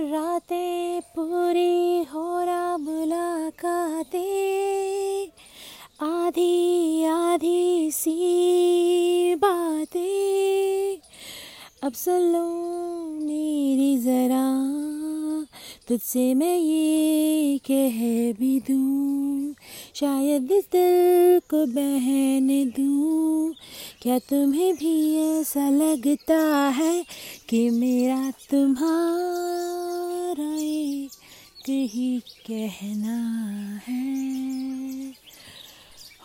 रातें पूरी हो रहा मुलाकातें, आधी आधी सी बातें। अब सुन लो मेरी ज़रा, तुझसे मैं ये कह भी दूँ, शायद इस दिल को बहने दूँ। क्या तुम्हें भी ऐसा लगता है कि मेरा तुम्हारा एक ही कहना है।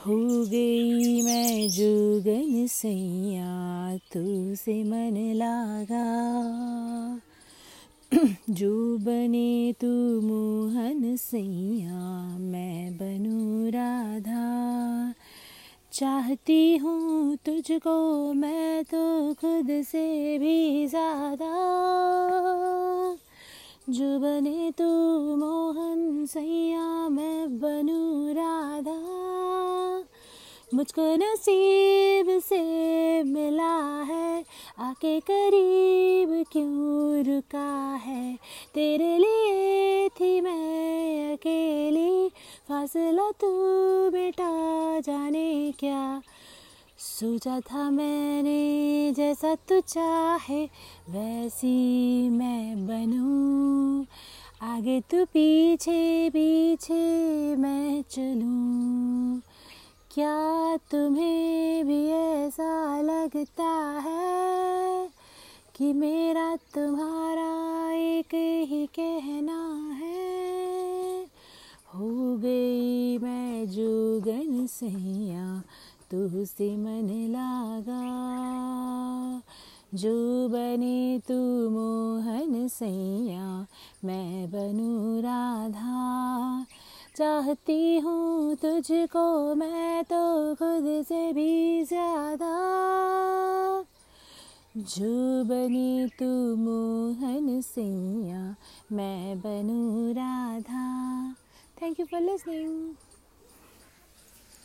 हो गई मैं जोगन सैया तू से मन लागा। जो बने तू मोहन सैया, मैं बनू राधा। चाहती हूँ तुझको मैं तो खुद से भी ज़्यादा। जो बने तू मोहन सैया, मैं बनू राधा। मुझको नसीब से मिला है, आके करीब क्यों रुका है? तेरे लिए थी मैं अकेली, फासला तू बेटा जाने क्या? सोचा था मैंने जैसा तू चाहे, वैसी मैं आगे तू पीछे पीछे मैं चलूँ। क्या तुम्हें भी ऐसा लगता है कि मेरा तुम्हारा एक ही कहना है? हो गई मैं जोगन सैया तू से मन लागा जो बने तू मोहन सैया, मैं बनू राधा। चाहती हूँ तुझको मैं तो खुद से भी ज़्यादा। जो बनी तू मोहन सैया, मैं बनू Radha. Thank you for listening